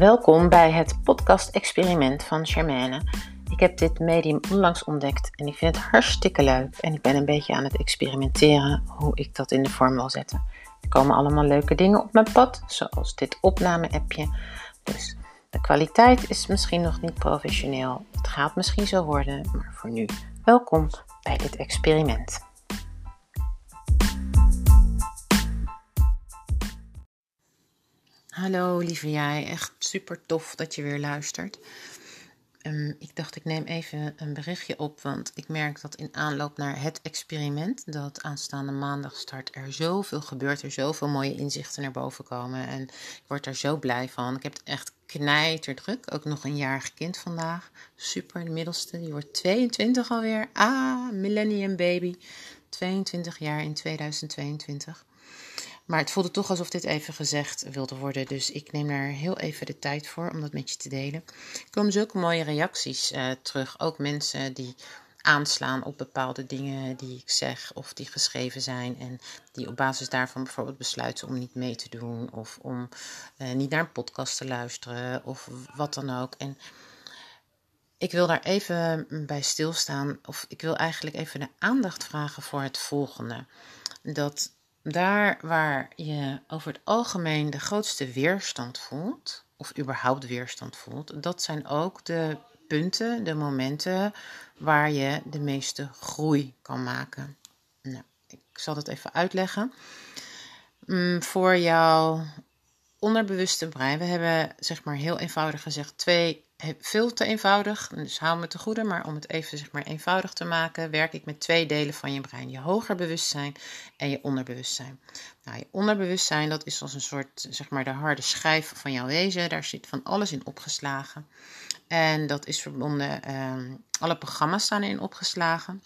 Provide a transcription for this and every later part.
Welkom bij het podcast-experiment van Charmaine. Ik heb dit medium onlangs ontdekt en ik vind het hartstikke leuk. En ik ben een beetje aan het experimenteren hoe ik dat in de vorm wil zetten. Er komen allemaal leuke dingen op mijn pad, zoals dit opname-appje. Dus de kwaliteit is misschien nog niet professioneel. Het gaat misschien zo worden, maar voor nu welkom bij dit experiment. Hallo lieve jij, echt super tof dat je weer luistert. Um, ik dacht ik neem even een berichtje op, want ik merk dat in aanloop naar het experiment, dat aanstaande maandag start, er zoveel gebeurt, er zoveel mooie inzichten naar boven komen. En ik word daar zo blij van. Ik heb het echt knijterdruk, ook nog een jarig kind vandaag. Super, de middelste, die wordt 22 alweer. Ah, millennium baby. 22 jaar in 2022. Maar het voelde toch alsof dit even gezegd wilde worden. Dus ik neem daar heel even de tijd voor om dat met je te delen. Er komen zulke mooie reacties uh, terug. Ook mensen die aanslaan op bepaalde dingen die ik zeg of die geschreven zijn. En die op basis daarvan bijvoorbeeld besluiten om niet mee te doen. Of om uh, niet naar een podcast te luisteren. Of wat dan ook. En ik wil daar even bij stilstaan. Of ik wil eigenlijk even de aandacht vragen voor het volgende. Dat daar waar je over het algemeen de grootste weerstand voelt, of überhaupt weerstand voelt, dat zijn ook de punten, de momenten waar je de meeste groei kan maken. Nou, ik zal dat even uitleggen. Mm, voor jouw onderbewuste brein, we hebben zeg maar heel eenvoudig gezegd twee veel te eenvoudig, dus hou me te goede, maar om het even zeg maar eenvoudig te maken, werk ik met twee delen van je brein: je hoger bewustzijn en je onderbewustzijn. Nou, je onderbewustzijn, dat is als een soort, zeg maar, de harde schijf van jouw wezen. Daar zit van alles in opgeslagen. En dat is verbonden, ehm, alle programma's staan erin opgeslagen.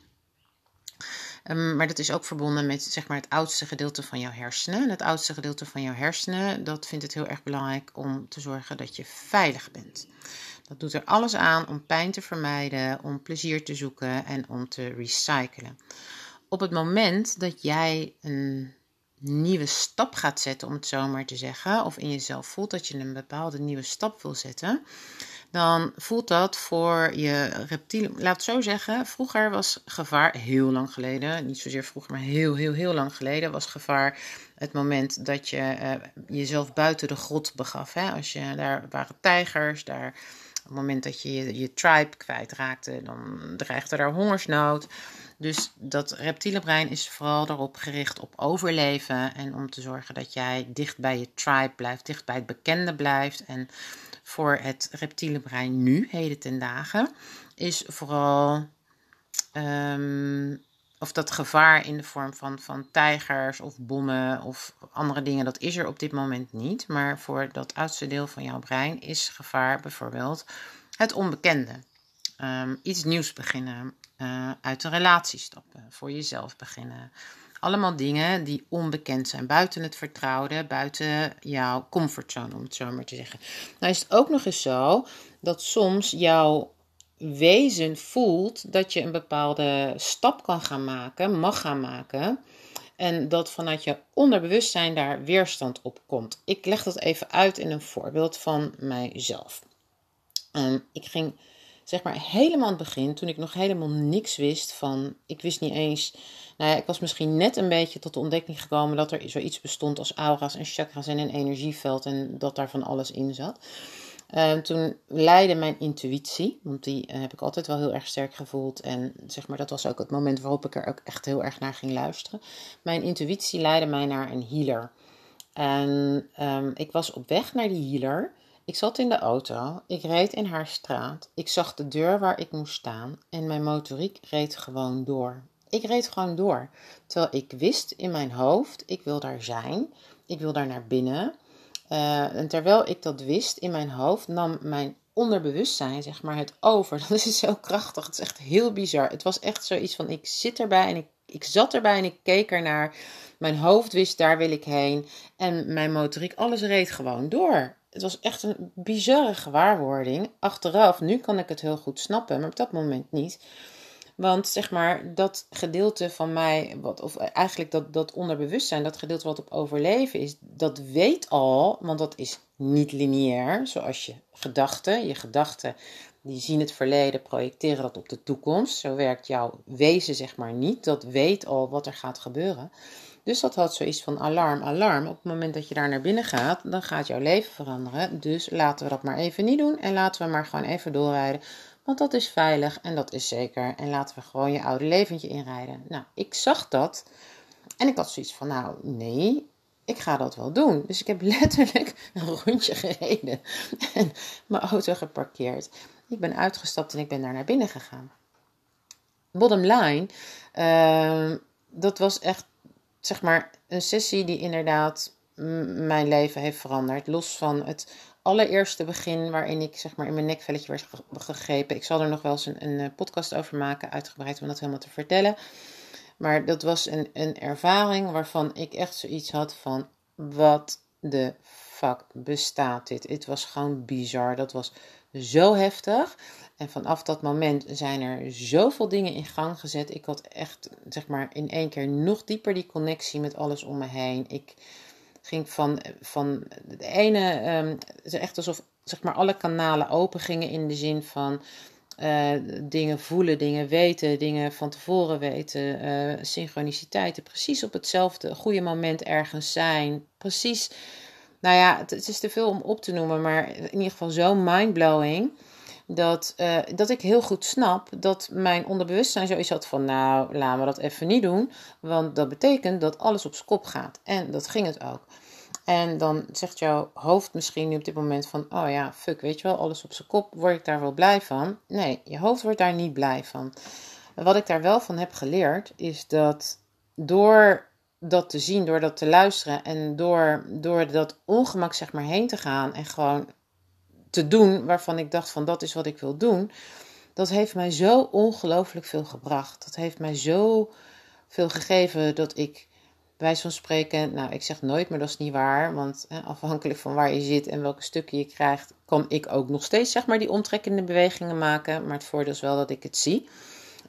Um, maar dat is ook verbonden met zeg maar, het oudste gedeelte van jouw hersenen. En het oudste gedeelte van jouw hersenen, dat vindt het heel erg belangrijk om te zorgen dat je veilig bent. Dat doet er alles aan om pijn te vermijden, om plezier te zoeken en om te recyclen. Op het moment dat jij een nieuwe stap gaat zetten, om het zo maar te zeggen, of in jezelf voelt dat je een bepaalde nieuwe stap wil zetten, dan voelt dat voor je reptielen. Laat het zo zeggen, vroeger was gevaar, heel lang geleden, niet zozeer vroeger, maar heel, heel, heel lang geleden, was gevaar het moment dat je uh, jezelf buiten de grot begaf. Hè? Als je, daar waren tijgers, daar op het moment dat je je, tribe kwijtraakte, dan dreigde er hongersnood. Dus dat reptiele brein is vooral erop gericht op overleven en om te zorgen dat jij dicht bij je tribe blijft, dicht bij het bekende blijft. En voor het reptiele brein nu, heden ten dagen, is vooral um, of dat gevaar in de vorm van, van tijgers of bommen of andere dingen, dat is er op dit moment niet. Maar voor dat oudste deel van jouw brein is gevaar bijvoorbeeld het onbekende. Um, iets nieuws beginnen, uh, uit een relatie stappen, voor jezelf beginnen. Allemaal dingen die onbekend zijn, buiten het vertrouwde, buiten jouw comfortzone, om het zo maar te zeggen. Nou is het ook nog eens zo dat soms jouw wezen voelt dat je een bepaalde stap kan gaan maken, mag gaan maken. En dat vanuit je onderbewustzijn daar weerstand op komt. Ik leg dat even uit in een voorbeeld van mijzelf. Ik ging zeg maar helemaal aan het begin, toen ik nog helemaal niks wist van, ik wist niet eens, nou ja, ik was misschien net een beetje tot de ontdekking gekomen dat er zoiets bestond als aura's en chakras en een energieveld en dat daar van alles in zat. Uh, toen leidde mijn intuïtie, want die uh, heb ik altijd wel heel erg sterk gevoeld. En zeg maar, dat was ook het moment waarop ik er ook echt heel erg naar ging luisteren. Mijn intuïtie leidde mij naar een healer. En um, ik was op weg naar die healer. Ik zat in de auto, ik reed in haar straat, ik zag de deur waar ik moest staan en mijn motoriek reed gewoon door. Ik reed gewoon door, terwijl ik wist in mijn hoofd, ik wil daar zijn, ik wil daar naar binnen. Uh, en terwijl ik dat wist in mijn hoofd, nam mijn onderbewustzijn zeg maar het over. Dat is zo krachtig, het is echt heel bizar. Het was echt zoiets van, ik zit erbij en ik, ik zat erbij en ik keek ernaar. Mijn hoofd wist, daar wil ik heen. En mijn motoriek, alles reed gewoon door het was echt een bizarre gewaarwording. Achteraf, nu kan ik het heel goed snappen, maar op dat moment niet. Want zeg maar, dat gedeelte van mij, wat, of eigenlijk dat, dat onderbewustzijn, dat gedeelte wat op overleven is, dat weet al, want dat is niet lineair, zoals je gedachten. Je gedachten die zien het verleden, projecteren dat op de toekomst. Zo werkt jouw wezen zeg maar niet. Dat weet al wat er gaat gebeuren. Dus dat had zoiets van alarm, alarm. Op het moment dat je daar naar binnen gaat, dan gaat jouw leven veranderen. Dus laten we dat maar even niet doen en laten we maar gewoon even doorrijden. Want dat is veilig en dat is zeker. En laten we gewoon je oude leventje inrijden. Nou, ik zag dat en ik had zoiets van, nou nee, ik ga dat wel doen. Dus ik heb letterlijk een rondje gereden en mijn auto geparkeerd. Ik ben uitgestapt en ik ben daar naar binnen gegaan. Bottom line, uh, dat was echt zeg maar een sessie die inderdaad mijn leven heeft veranderd. Los van het allereerste begin waarin ik zeg maar in mijn nekvelletje werd gegrepen. Ik zal er nog wel eens een, een eh, podcast over maken, uitgebreid om dat helemaal te vertellen. Maar dat was een, een ervaring waarvan ik echt zoiets had van wat de fuck bestaat dit? Het was gewoon bizar. Dat was zo heftig. En vanaf dat moment zijn er zoveel dingen in gang gezet. Ik had echt, zeg maar, in één keer nog dieper die connectie met alles om me heen. Ik ging van, van de ene, um, echt alsof, zeg maar, alle kanalen open gingen in de zin van. Uh, dingen voelen, dingen weten, dingen van tevoren weten, uh, synchroniciteiten, precies op hetzelfde goede moment ergens zijn. Precies, nou ja, het, het, is te veel om op te noemen, maar in ieder geval zo mindblowing dat, uh, dat ik heel goed snap dat mijn onderbewustzijn zoiets had van, nou, laten we dat even niet doen, want dat betekent dat alles op zijn kop gaat. En dat ging het ook. En dan zegt jouw hoofd misschien nu op dit moment van, oh ja, fuck, weet je wel, alles op zijn kop, word ik daar wel blij van? Nee, je hoofd wordt daar niet blij van. Wat ik daar wel van heb geleerd, is dat door dat te zien, door dat te luisteren en door, door dat ongemak zeg maar heen te gaan en gewoon te doen waarvan ik dacht van dat is wat ik wil doen, dat heeft mij zo ongelooflijk veel gebracht. Dat heeft mij zo veel gegeven dat ik bij van spreken, nou ik zeg nooit, maar dat is niet waar, want hè, afhankelijk van waar je zit en welke stukken je krijgt, kan ik ook nog steeds zeg maar die omtrekkende bewegingen maken. Maar het voordeel is wel dat ik het zie.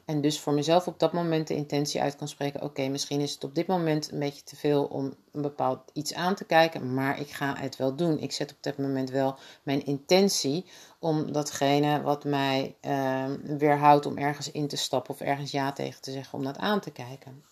En dus voor mezelf op dat moment de intentie uit kan spreken: oké, misschien is het op dit moment een beetje te veel om een bepaald iets aan te kijken, maar ik ga het wel doen. Ik zet op dat moment wel mijn intentie om datgene wat mij uh, weerhoudt om ergens in te stappen of ergens ja tegen te zeggen, om dat aan te kijken.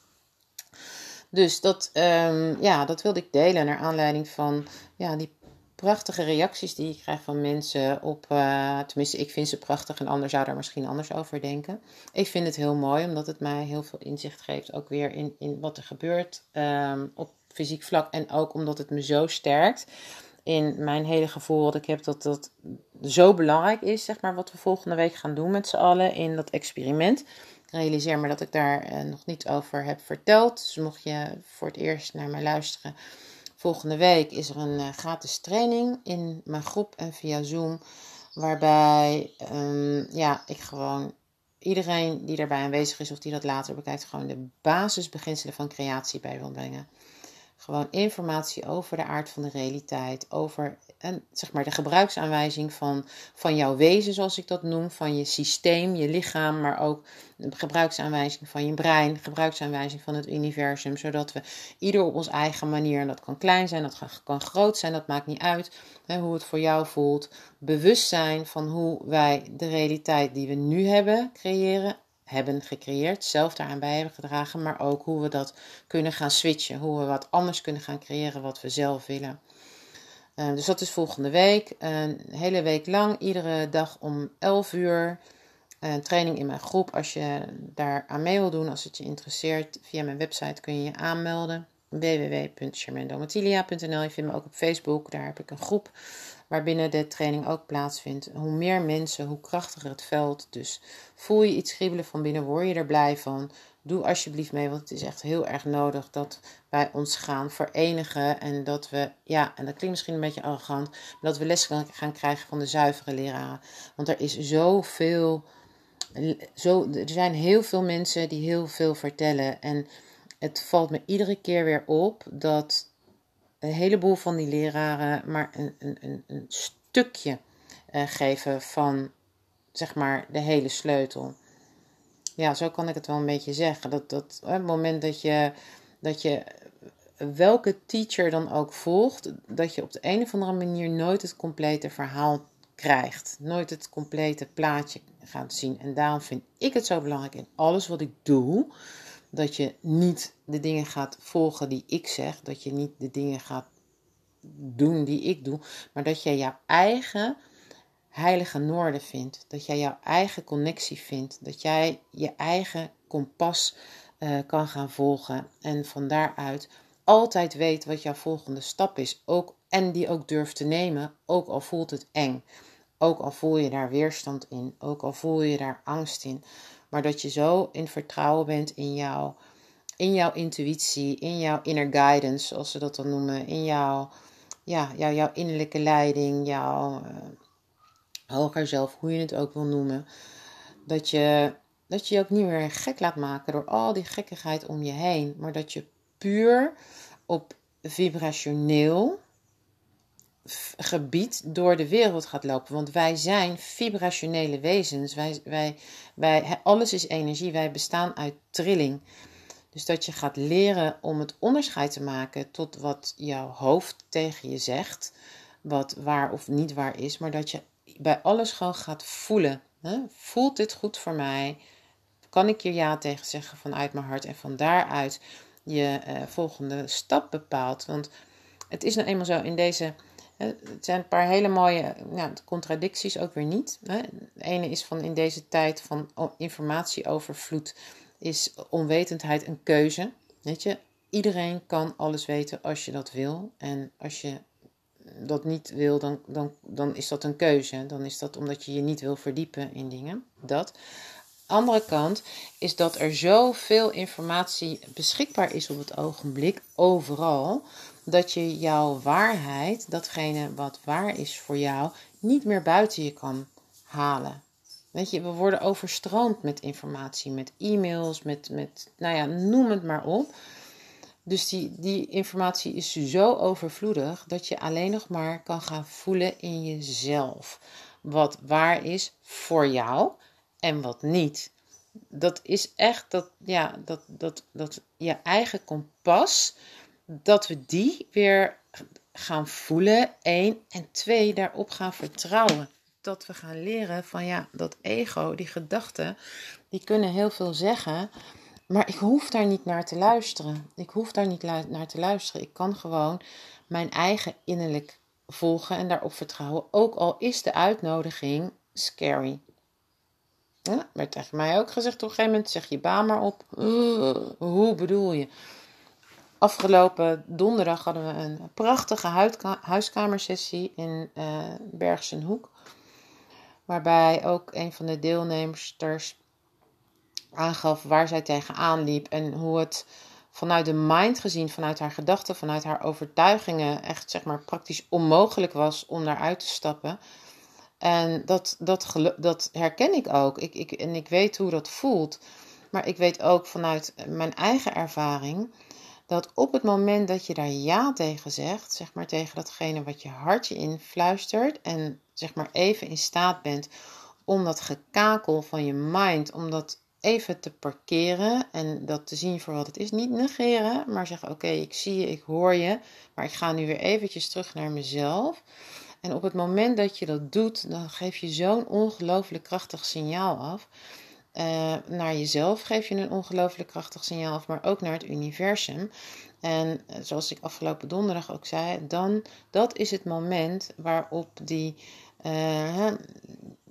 Dus dat, um, ja, dat wilde ik delen naar aanleiding van ja, die prachtige reacties die ik krijg van mensen op. Uh, tenminste, ik vind ze prachtig en anders zou daar misschien anders over denken. Ik vind het heel mooi omdat het mij heel veel inzicht geeft, ook weer in, in wat er gebeurt um, op fysiek vlak. En ook omdat het me zo sterkt in mijn hele gevoel dat ik heb dat dat zo belangrijk is, zeg maar, wat we volgende week gaan doen met z'n allen in dat experiment. Realiseer me dat ik daar uh, nog niet over heb verteld. Dus mocht je voor het eerst naar mij luisteren Volgende week is er een uh, gratis training in mijn groep en via Zoom. Waarbij um, ja, ik gewoon iedereen die daarbij aanwezig is of die dat later bekijkt, gewoon de basisbeginselen van creatie bij wil brengen. Gewoon informatie over de aard van de realiteit, over en, zeg maar de gebruiksaanwijzing van, van jouw wezen, zoals ik dat noem, van je systeem, je lichaam, maar ook de gebruiksaanwijzing van je brein, gebruiksaanwijzing van het universum, zodat we ieder op onze eigen manier, en dat kan klein zijn, dat kan groot zijn, dat maakt niet uit hè, hoe het voor jou voelt, bewust zijn van hoe wij de realiteit die we nu hebben creëren hebben gecreëerd, zelf daaraan bij hebben gedragen, maar ook hoe we dat kunnen gaan switchen, hoe we wat anders kunnen gaan creëren wat we zelf willen. Uh, dus dat is volgende week, een hele week lang, iedere dag om 11 uur. Een training in mijn groep. Als je daar aan mee wil doen, als het je interesseert, via mijn website kun je je aanmelden www.charmandomatilia.nl. Je vindt me ook op Facebook, daar heb ik een groep waarbinnen de training ook plaatsvindt. Hoe meer mensen, hoe krachtiger het veld. Dus voel je iets kriebelen van binnen, word je er blij van. Doe alsjeblieft mee, want het is echt heel erg nodig dat wij ons gaan verenigen. En dat we, ja, en dat klinkt misschien een beetje arrogant, dat we les gaan krijgen van de zuivere leraren. Want er is zoveel, zo, er zijn heel veel mensen die heel veel vertellen. En het valt me iedere keer weer op dat een heleboel van die leraren maar een, een, een stukje uh, geven van zeg maar de hele sleutel. ja, zo kan ik het wel een beetje zeggen. Dat, dat het moment dat je, dat je welke teacher dan ook volgt, dat je op de een of andere manier nooit het complete verhaal krijgt. Nooit het complete plaatje gaat zien. En daarom vind ik het zo belangrijk in alles wat ik doe. Dat je niet de dingen gaat volgen die ik zeg. Dat je niet de dingen gaat doen die ik doe. Maar dat je jouw eigen heilige noorden vindt. Dat jij jouw eigen connectie vindt. Dat jij je eigen kompas uh, kan gaan volgen. En van daaruit altijd weet wat jouw volgende stap is. Ook, en die ook durft te nemen, ook al voelt het eng. Ook al voel je daar weerstand in, ook al voel je daar angst in. Maar dat je zo in vertrouwen bent in, jou, in jouw intuïtie, in jouw inner guidance, zoals ze dat dan noemen. In jouw, ja, jouw, innerlijke leiding, jouw uh, hoger zelf, hoe je het ook wil noemen. Dat je, dat je je ook niet meer gek laat maken door al die gekkigheid om je heen. Maar dat je puur op vibrationeel gebied door de wereld gaat lopen. Want wij zijn vibrationele wezens. Wij, wij, wij, alles is energie. Wij bestaan uit trilling. Dus dat je gaat leren om het onderscheid te maken tot wat jouw hoofd tegen je zegt. Wat waar of niet waar is. Maar dat je bij alles gewoon gaat voelen. Hè? Voelt dit goed voor mij? Kan ik hier ja tegen zeggen vanuit mijn hart? En van daaruit je uh, volgende stap bepaalt. Want het is nou eenmaal zo in deze. Het zijn een paar hele mooie ja, contradicties ook weer niet. De ene is van in deze tijd van informatieovervloed is onwetendheid een keuze. Weet je, iedereen kan alles weten als je dat wil. En als je dat niet wil, dan, dan, dan is dat een keuze. Dan is dat omdat je je niet wil verdiepen in dingen. Dat andere kant is dat er zoveel informatie beschikbaar is op het ogenblik, overal, dat je jouw waarheid, datgene wat waar is voor jou, niet meer buiten je kan halen. Weet je, we worden overstroomd met informatie, met e-mails, met, met nou ja, noem het maar op. Dus die, die informatie is zo overvloedig dat je alleen nog maar kan gaan voelen in jezelf. Wat waar is voor jou en wat niet. Dat is echt dat, ja, dat, dat, dat je eigen kompas, dat we die weer gaan voelen. één en twee, daarop gaan vertrouwen. Dat we gaan leren van ja, dat ego, die gedachten, die kunnen heel veel zeggen. Maar ik hoef daar niet naar te luisteren. Ik hoef daar niet naar te luisteren. Ik kan gewoon mijn eigen innerlijk volgen en daarop vertrouwen. Ook al is de uitnodiging scary. Ja, werd tegen mij ook gezegd op een gegeven moment, zeg je baan maar op. hoe bedoel je? Afgelopen donderdag hadden we een prachtige huiskamersessie in uh, Bergsenhoek. Waarbij ook een van de deelnemers aangaf waar zij tegenaan liep. En hoe het vanuit de mind gezien, vanuit haar gedachten, vanuit haar overtuigingen, echt zeg maar praktisch onmogelijk was om daaruit te stappen. En dat, dat, dat herken ik ook. Ik, ik, en ik weet hoe dat voelt. Maar ik weet ook vanuit mijn eigen ervaring dat op het moment dat je daar ja tegen zegt, zeg maar tegen datgene wat je hartje influistert en zeg maar even in staat bent om dat gekakel van je mind, om dat even te parkeren en dat te zien voor wat het is. Niet negeren, maar zeggen: Oké, ik zie je, ik hoor je, maar ik ga nu weer eventjes terug naar mezelf. En op het moment dat je dat doet, dan geef je zo'n ongelooflijk krachtig signaal af. Uh, naar jezelf geef je een ongelooflijk krachtig signaal maar ook naar het universum. En eh, zoals ik afgelopen donderdag ook zei, dan dat is het moment waarop die, uh,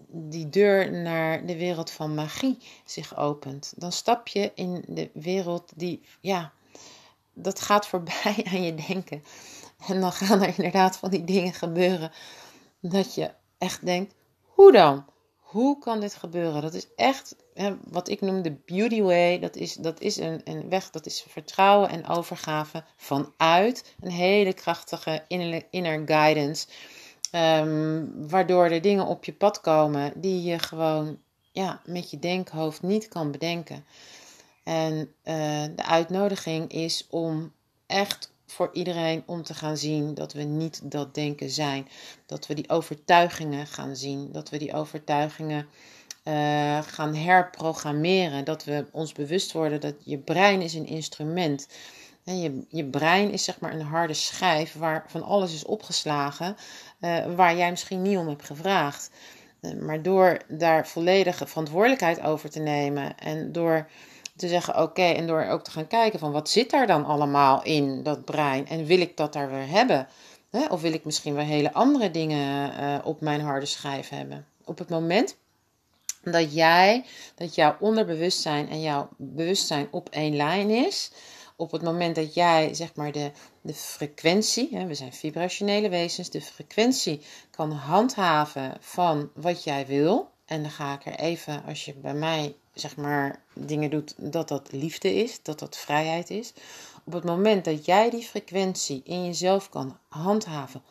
die deur naar de wereld van magie zich opent. Dan stap je in de wereld die, ja, dat gaat voorbij aan je denken. En dan gaan er inderdaad van die dingen gebeuren dat je echt denkt: hoe dan? Hoe kan dit gebeuren? Dat is echt wat ik noem de beauty way. Dat is, dat is een, een weg, dat is vertrouwen en overgave vanuit een hele krachtige inner, inner guidance. Um, waardoor er dingen op je pad komen die je gewoon ja, met je denkhoofd niet kan bedenken. En uh, de uitnodiging is om echt voor iedereen om te gaan zien dat we niet dat denken zijn. Dat we die overtuigingen gaan zien. Dat we die overtuigingen uh, gaan herprogrammeren. Dat we ons bewust worden dat je brein is een instrument. En je, je brein is zeg maar een harde schijf waar van alles is opgeslagen uh, waar jij misschien niet om hebt gevraagd. Uh, maar door daar volledige verantwoordelijkheid over te nemen en door te zeggen oké en door ook te gaan kijken van wat zit daar dan allemaal in dat brein en wil ik dat daar weer hebben? Hè? Of wil ik misschien weer hele andere dingen op mijn harde schijf hebben? Op het moment dat jij, dat jouw onderbewustzijn en jouw bewustzijn op één lijn is, op het moment dat jij zeg maar de, de frequentie, hè, we zijn vibrationele wezens, de frequentie kan handhaven van wat jij wil. En dan ga ik er even, als je bij mij zeg maar dingen doet, dat dat liefde is, dat dat vrijheid is. Op het moment dat jij die frequentie in jezelf kan handhaven,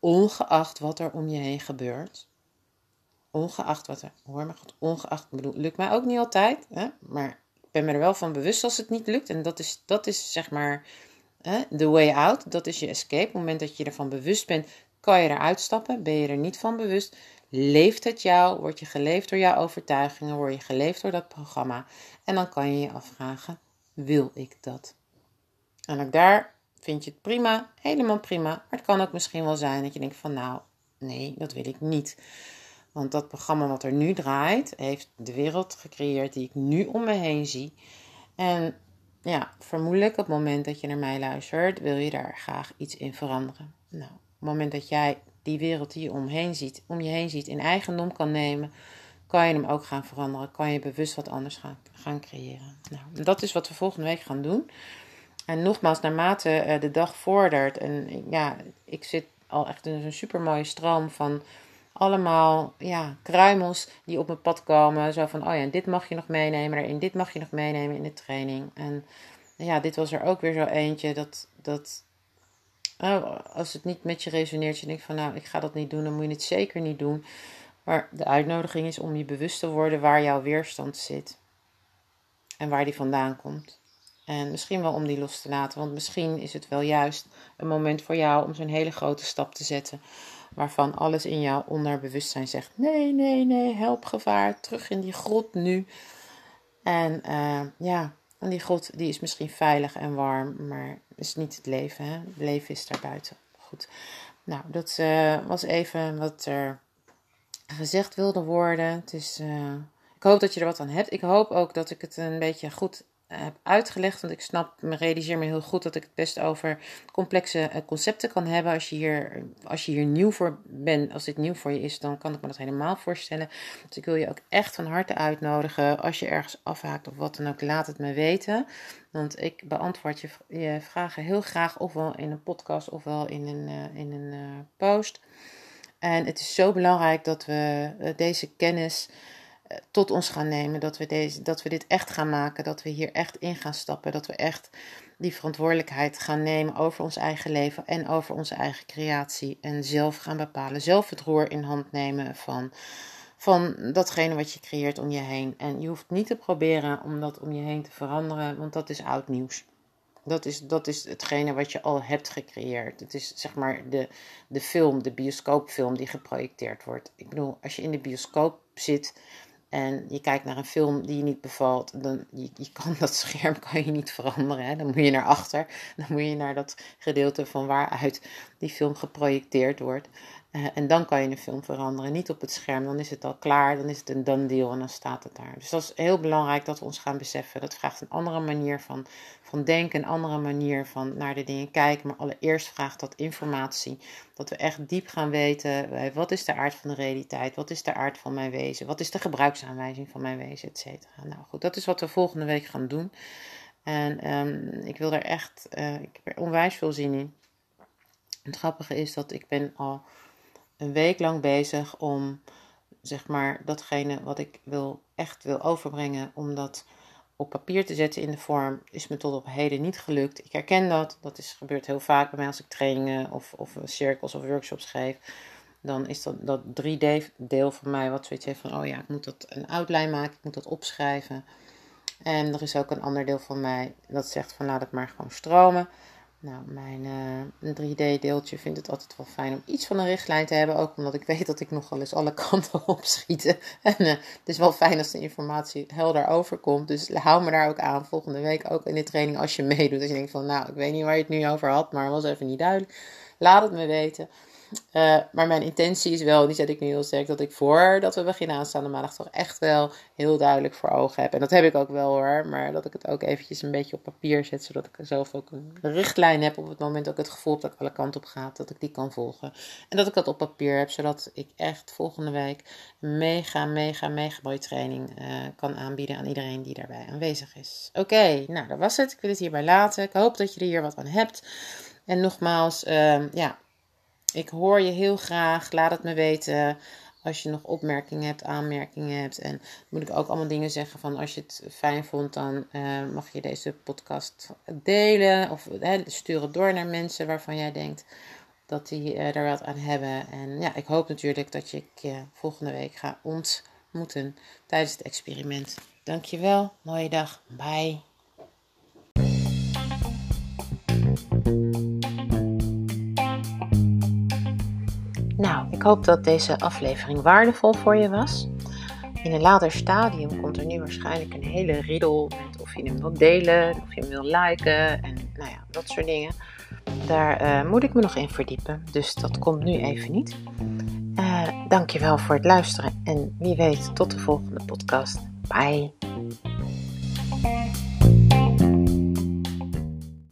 ongeacht wat er om je heen gebeurt, ongeacht wat er, hoor maar goed, ongeacht, bedoel, lukt mij ook niet altijd, hè, maar ik ben me er wel van bewust als het niet lukt. En dat is, dat is zeg maar de way out, dat is je escape. Op het moment dat je ervan bewust bent, kan je eruit stappen. Ben je er niet van bewust, leeft het jou, word je geleefd door jouw overtuigingen, word je geleefd door dat programma. En dan kan je je afvragen, wil ik dat? En ook daar vind je het prima, helemaal prima. Maar het kan ook misschien wel zijn dat je denkt van nou, nee, dat wil ik niet. Want dat programma wat er nu draait, heeft de wereld gecreëerd die ik nu om me heen zie. En ja, vermoedelijk op het moment dat je naar mij luistert, wil je daar graag iets in veranderen. Nou, op het moment dat jij die wereld die je omheen ziet, om je heen ziet, in eigendom kan nemen, kan je hem ook gaan veranderen. Kan je bewust wat anders gaan, gaan creëren. Nou, dat is wat we volgende week gaan doen. En nogmaals, naarmate uh, de dag vordert, en ja, ik zit al echt in een super mooie stroom van allemaal ja, kruimels die op mijn pad komen. Zo van, oh ja, dit mag je nog meenemen erin, dit mag je nog meenemen in de training. En ja, dit was er ook weer zo eentje dat, dat oh, als het niet met je resoneert, je denkt van, nou, ik ga dat niet doen, dan moet je het zeker niet doen. Maar de uitnodiging is om je bewust te worden waar jouw weerstand zit. En waar die vandaan komt. En misschien wel om die los te laten, want misschien is het wel juist een moment voor jou om zo'n hele grote stap te zetten waarvan alles in jouw onderbewustzijn zegt: nee, nee, nee, help gevaar, terug in die grot nu. En uh, ja, en die grot die is misschien veilig en warm, maar is niet het leven. Hè? Het leven is daarbuiten. Goed. Nou, dat uh, was even wat er gezegd wilde worden. Het is, uh, ik hoop dat je er wat aan hebt. Ik hoop ook dat ik het een beetje goed heb uitgelegd. Want ik snap, me realiseer me heel goed dat ik het best over complexe eh, concepten kan hebben. Als je hier, als je hier nieuw voor bent, als dit nieuw voor je is, dan kan ik me dat helemaal voorstellen. Dus ik wil je ook echt van harte uitnodigen. Als je ergens afhaakt of wat dan ook, laat het me weten. Want ik beantwoord je, je vragen heel graag, ofwel in een podcast ofwel in een, uh, in een uh, post. En het is zo belangrijk dat we deze kennis tot ons gaan nemen. Dat we, deze, dat we dit echt gaan maken. Dat we hier echt in gaan stappen. Dat we echt die verantwoordelijkheid gaan nemen over ons eigen leven en over onze eigen creatie. En zelf gaan bepalen. Zelf het roer in hand nemen van, van datgene wat je creëert om je heen. En je hoeft niet te proberen om dat om je heen te veranderen, want dat is oud nieuws. Dat is, dat is hetgene wat je al hebt gecreëerd. Het is zeg maar de, de film, de bioscoopfilm die geprojecteerd wordt. Ik bedoel, als je in de bioscoop zit, en je kijkt naar een film die je niet bevalt, dan je, je kan dat scherm kan je niet veranderen. Hè? Dan moet je naar achter, dan moet je naar dat gedeelte van waaruit die film geprojecteerd wordt. Uh, en dan kan je een film veranderen. Niet op het scherm, dan is het al klaar, dan is het een done deal en dan staat het daar. Dus dat is heel belangrijk dat we ons gaan beseffen. Dat vraagt een andere manier van, van denken, een andere manier van naar de dingen kijken. Maar allereerst vraagt dat informatie. Dat we echt diep gaan weten, eh, wat is de aard van de realiteit? Wat is de aard van mijn wezen? Wat is de gebruiksaanwijzing van mijn wezen, et cetera. Nou goed, dat is wat we volgende week gaan doen. En um, ik wil er echt, uh, ik heb er onwijs veel zin in. Het grappige is dat ik ben al een week lang bezig om zeg maar datgene wat ik wil, echt wil overbrengen, om dat op papier te zetten in de vorm, is me tot op heden niet gelukt. Ik herken dat. Dat is gebeurt heel vaak bij mij als ik trainingen of, of cirkels of workshops geef. Dan is dat dat 3D-deel van mij wat zoiets heeft van: oh ja, ik moet dat een outline maken, ik moet dat opschrijven. En er is ook een ander deel van mij dat zegt van laat het maar gewoon stromen. Nou, mijn 3D-deeltje vindt het altijd wel fijn om iets van een richtlijn te hebben. Ook omdat ik weet dat ik nogal eens alle kanten op schieten. En het is wel fijn als de informatie helder overkomt. Dus hou me daar ook aan. Volgende week ook in de training als je meedoet. Als je denkt van, nou, ik weet niet waar je het nu over had, maar was even niet duidelijk. Laat het me weten. Uh, maar mijn intentie is wel, die zet ik nu heel sterk, dat ik voordat we beginnen aanstaande maandag toch echt wel heel duidelijk voor ogen heb. En dat heb ik ook wel hoor, maar dat ik het ook eventjes een beetje op papier zet, zodat ik zelf ook een richtlijn heb op het moment dat ik het gevoel heb dat ik alle kanten op ga, dat ik die kan volgen. En dat ik dat op papier heb, zodat ik echt volgende week mega, mega, mega mooie training uh, kan aanbieden aan iedereen die daarbij aanwezig is. Oké, nou dat was het. Ik wil het hierbij laten. Ik hoop dat je er hier wat aan hebt. En nogmaals, uh, ja, ik hoor je heel graag. Laat het me weten als je nog opmerkingen hebt, aanmerkingen hebt. En moet ik ook allemaal dingen zeggen van als je het fijn vond, dan uh, mag je deze podcast delen. Of uh, stuur het door naar mensen waarvan jij denkt dat die uh, er wat aan hebben. En ja, ik hoop natuurlijk dat je je volgende week ga ontmoeten tijdens het experiment. Dankjewel, mooie dag, bye. Ik hoop dat deze aflevering waardevol voor je was. In een later stadium komt er nu waarschijnlijk een hele riddle met of je hem wilt delen, of je hem wilt liken en nou ja, dat soort dingen. Daar uh, moet ik me nog in verdiepen, dus dat komt nu even niet. Uh, dankjewel voor het luisteren en wie weet tot de volgende podcast. Bye!